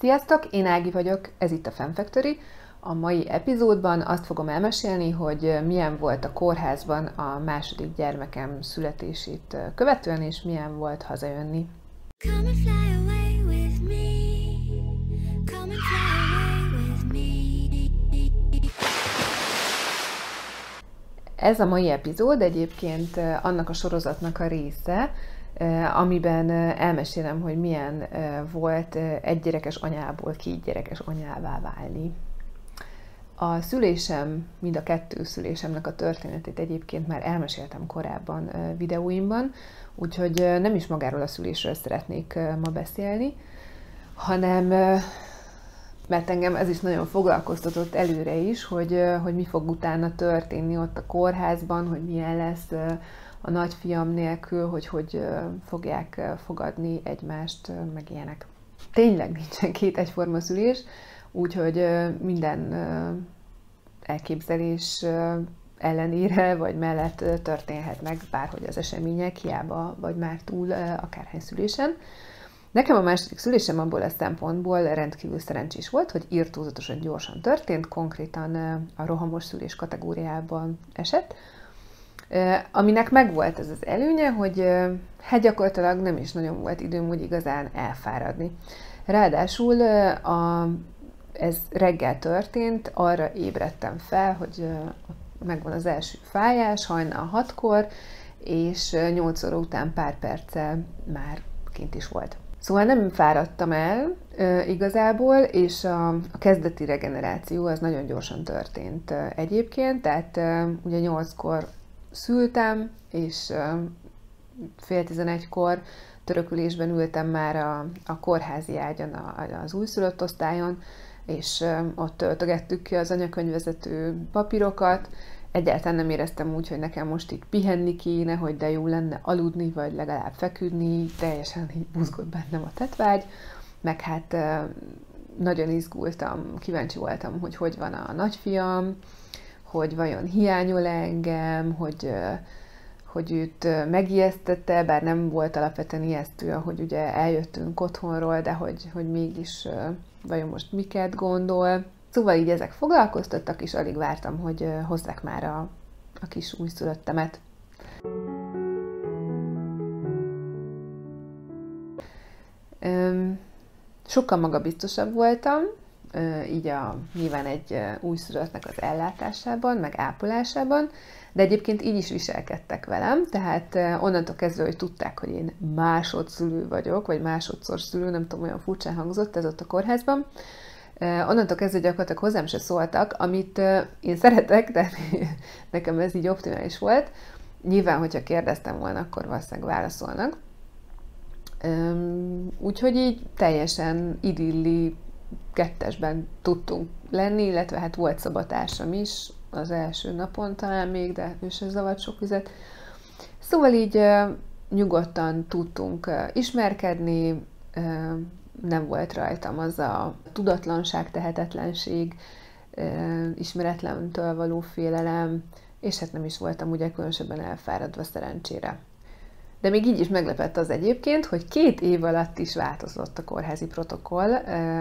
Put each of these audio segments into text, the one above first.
Sziasztok, én Ági vagyok, ez itt a Femfactory. A mai epizódban azt fogom elmesélni, hogy milyen volt a kórházban a második gyermekem születését követően, és milyen volt hazajönni. Come and fly away with me. Come and fly away with me. Ez a mai epizód egyébként annak a sorozatnak a része, amiben elmesélem, hogy milyen volt gyerekes anyából gyerekes anyává válni. A szülésem, mind a kettő szülésemnek a történetét egyébként már elmeséltem korábban videóimban, úgyhogy nem is magáról a szülésről szeretnék ma beszélni, hanem mert engem ez is nagyon foglalkoztatott előre is, hogy, hogy mi fog utána történni ott a kórházban, hogy milyen lesz a nagyfiam nélkül, hogy hogy fogják fogadni egymást, meg ilyenek. Tényleg nincsen két egyforma szülés, úgyhogy minden elképzelés ellenére vagy mellett történhetnek bárhogy az események, hiába vagy már túl akárhány szülésen. Nekem a második szülésem abból a szempontból rendkívül szerencsés volt, hogy írtózatosan gyorsan történt, konkrétan a rohamos szülés kategóriában esett, Aminek megvolt ez az előnye, hogy hát gyakorlatilag nem is nagyon volt időm úgy igazán elfáradni. Ráadásul a, ez reggel történt, arra ébredtem fel, hogy megvan az első fájás, hajnal hatkor, és 8 óra után pár perccel már kint is volt. Szóval nem fáradtam el igazából, és a, a kezdeti regeneráció az nagyon gyorsan történt egyébként, tehát ugye 8-kor szültem, és fél tizenegykor törökülésben ültem már a, a kórházi ágyon, a, az újszülött osztályon, és ott töltögettük ki az anyakönyvezető papírokat. Egyáltalán nem éreztem úgy, hogy nekem most itt pihenni kéne, hogy de jó lenne aludni, vagy legalább feküdni, teljesen így buzgott bennem a tetvágy, meg hát nagyon izgultam, kíváncsi voltam, hogy hogy van a nagyfiam, hogy vajon hiányol engem, hogy, hogy őt megijesztette, bár nem volt alapvetően ijesztő, ahogy ugye eljöttünk otthonról, de hogy, hogy mégis vajon most miket gondol. Szóval így ezek foglalkoztattak, és alig vártam, hogy hozzák már a, a kis újszülöttemet. Sokkal magabiztosabb voltam, így a, nyilván egy újszülöttnek az ellátásában, meg ápolásában, de egyébként így is viselkedtek velem, tehát onnantól kezdve, hogy tudták, hogy én másodszülő vagyok, vagy másodszor szülő, nem tudom, olyan furcsán hangzott ez ott a kórházban, onnantól kezdve gyakorlatilag hozzám se szóltak, amit én szeretek, de nekem ez így optimális volt. Nyilván, hogyha kérdeztem volna, akkor valószínűleg válaszolnak. Úgyhogy így teljesen idilli kettesben tudtunk lenni, illetve hát volt szabatársam is az első napon talán még, de ő sem zavart sok vizet. Szóval így nyugodtan tudtunk ismerkedni, nem volt rajtam az a tudatlanság, tehetetlenség, ismeretlentől való félelem, és hát nem is voltam ugye különösebben elfáradva szerencsére. De még így is meglepett az egyébként, hogy két év alatt is változott a kórházi protokoll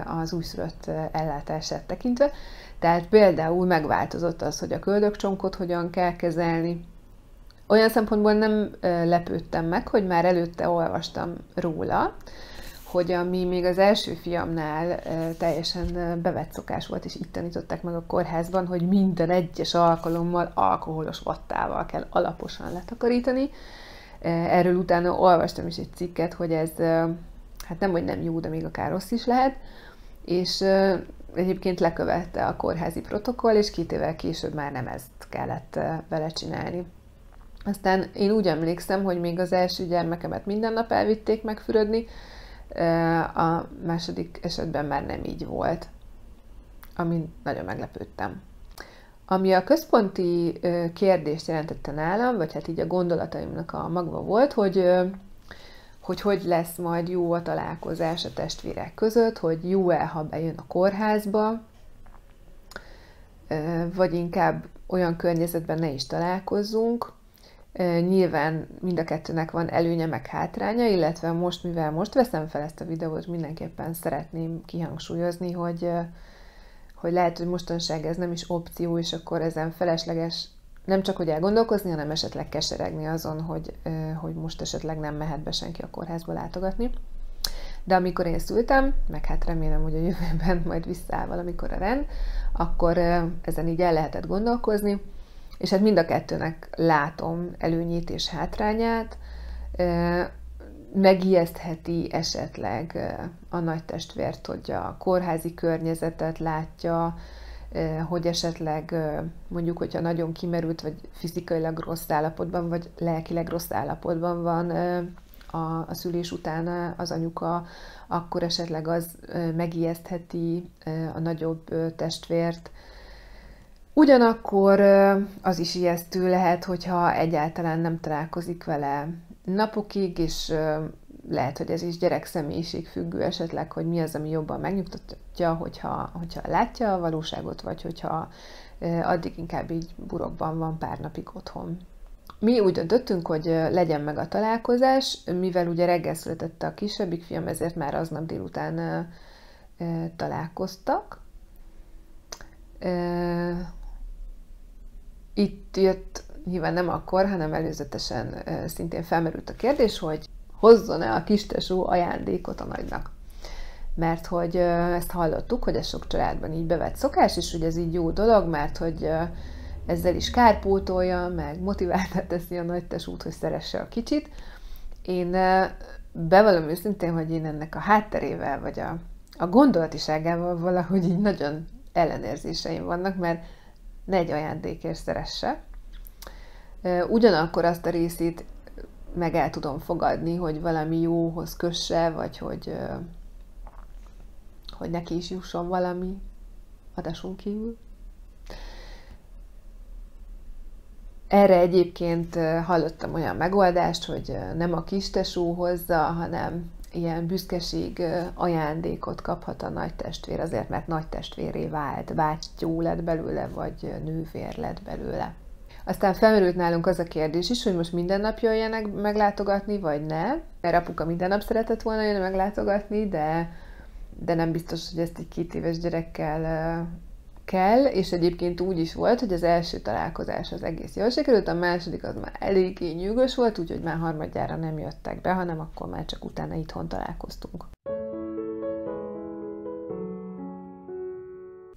az újszülött ellátását tekintve. Tehát például megváltozott az, hogy a köldökcsonkot hogyan kell kezelni. Olyan szempontból nem lepődtem meg, hogy már előtte olvastam róla, hogy ami még az első fiamnál teljesen bevett szokás volt, és itt tanították meg a kórházban, hogy minden egyes alkalommal alkoholos vattával kell alaposan letakarítani, Erről utána olvastam is egy cikket, hogy ez hát nem, hogy nem jó, de még akár rossz is lehet, és egyébként lekövette a kórházi protokoll, és két évvel később már nem ezt kellett vele csinálni. Aztán én úgy emlékszem, hogy még az első gyermekemet minden nap elvitték megfürödni, a második esetben már nem így volt, amin nagyon meglepődtem. Ami a központi kérdést jelentette nálam, vagy hát így a gondolataimnak a magva volt, hogy hogy hogy lesz majd jó a találkozás a testvérek között, hogy jó-e, ha bejön a kórházba, vagy inkább olyan környezetben ne is találkozzunk, Nyilván mind a kettőnek van előnye meg hátránya, illetve most, mivel most veszem fel ezt a videót, mindenképpen szeretném kihangsúlyozni, hogy, hogy lehet, hogy mostanság ez nem is opció, és akkor ezen felesleges nem csak, hogy elgondolkozni, hanem esetleg keseregni azon, hogy, hogy most esetleg nem mehet be senki a kórházba látogatni. De amikor én szültem, meg hát remélem, hogy a jövőben majd visszaáll valamikor a rend, akkor ezen így el lehetett gondolkozni, és hát mind a kettőnek látom előnyét és hátrányát, megijesztheti esetleg a nagy testvért, hogy a kórházi környezetet látja, hogy esetleg mondjuk, hogyha nagyon kimerült, vagy fizikailag rossz állapotban, vagy lelkileg rossz állapotban van a, a szülés után az anyuka, akkor esetleg az megijesztheti a nagyobb testvért. Ugyanakkor az is ijesztő lehet, hogyha egyáltalán nem találkozik vele napokig, és lehet, hogy ez is gyerek személyiség függő esetleg, hogy mi az, ami jobban megnyugtatja, hogyha, hogyha látja a valóságot, vagy hogyha addig inkább így burokban van pár napig otthon. Mi úgy döntöttünk, hogy legyen meg a találkozás, mivel ugye reggel született a kisebbik fiam, ezért már aznap délután találkoztak. Itt jött, nyilván nem akkor, hanem előzetesen szintén felmerült a kérdés, hogy hozzon-e a kistesó ajándékot a nagynak. Mert hogy ezt hallottuk, hogy ez sok családban így bevett szokás, és hogy ez így jó dolog, mert hogy ezzel is kárpótolja, meg motiváltá teszi a nagy tesót, hogy szeresse a kicsit. Én bevallom őszintén, hogy én ennek a hátterével, vagy a, a gondolatiságával valahogy így nagyon ellenérzéseim vannak, mert ne egy ajándékért szeresse. Ugyanakkor azt a részét meg el tudom fogadni, hogy valami jóhoz kösse, vagy hogy, hogy neki is jusson valami adáson kívül. Erre egyébként hallottam olyan megoldást, hogy nem a kistesó hozza, hanem ilyen büszkeség ajándékot kaphat a nagy testvér, azért mert nagy testvéré vált, bátyó lett belőle, vagy nővér lett belőle. Aztán felmerült nálunk az a kérdés is, hogy most minden nap jöjjenek meglátogatni, vagy ne. Mert apuka minden nap szeretett volna jönni meglátogatni, de, de nem biztos, hogy ezt egy két éves gyerekkel kell, és egyébként úgy is volt, hogy az első találkozás az egész jól sikerült, a második az már eléggé nyűgös volt, úgyhogy már harmadjára nem jöttek be, hanem akkor már csak utána itthon találkoztunk.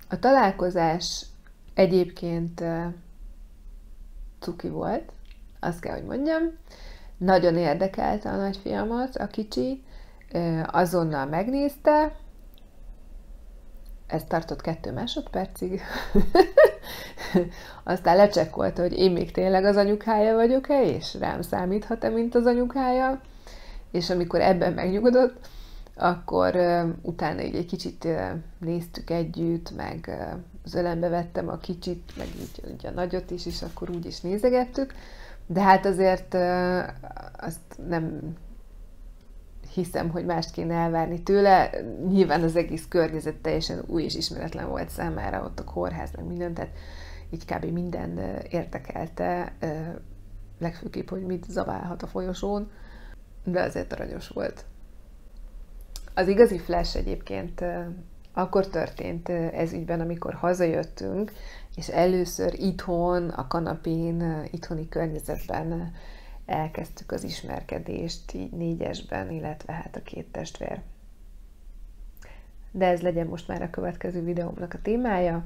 A találkozás egyébként cuki volt, azt kell, hogy mondjam. Nagyon érdekelte a nagyfiamat, a kicsi, azonnal megnézte, ez tartott kettő másodpercig, aztán lecsekkolta, hogy én még tényleg az anyukája vagyok-e, és rám számíthat-e, mint az anyukája, és amikor ebben megnyugodott, akkor uh, utána így egy kicsit uh, néztük együtt, meg uh, az ölembe vettem a kicsit, meg így, így a nagyot is, és akkor úgy is nézegettük. De hát azért uh, azt nem hiszem, hogy mást kéne elvárni tőle. Nyilván az egész környezet teljesen új és ismeretlen volt számára, ott a kórház, meg minden, tehát így kb. minden érdekelte, legfőképp, hogy mit zaválhat a folyosón, de azért aranyos volt. Az igazi flash egyébként akkor történt ez ügyben, amikor hazajöttünk, és először itthon, a kanapén, itthoni környezetben elkezdtük az ismerkedést, így négyesben, illetve hát a két testvér. De ez legyen most már a következő videómnak a témája.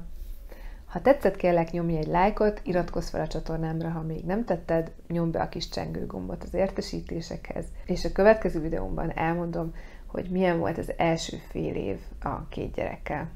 Ha tetszett, kérlek nyomj egy lájkot, iratkozz fel a csatornámra, ha még nem tetted, nyomd be a kis csengő gombot az értesítésekhez, és a következő videómban elmondom, hogy milyen volt az első fél év a két gyerekkel.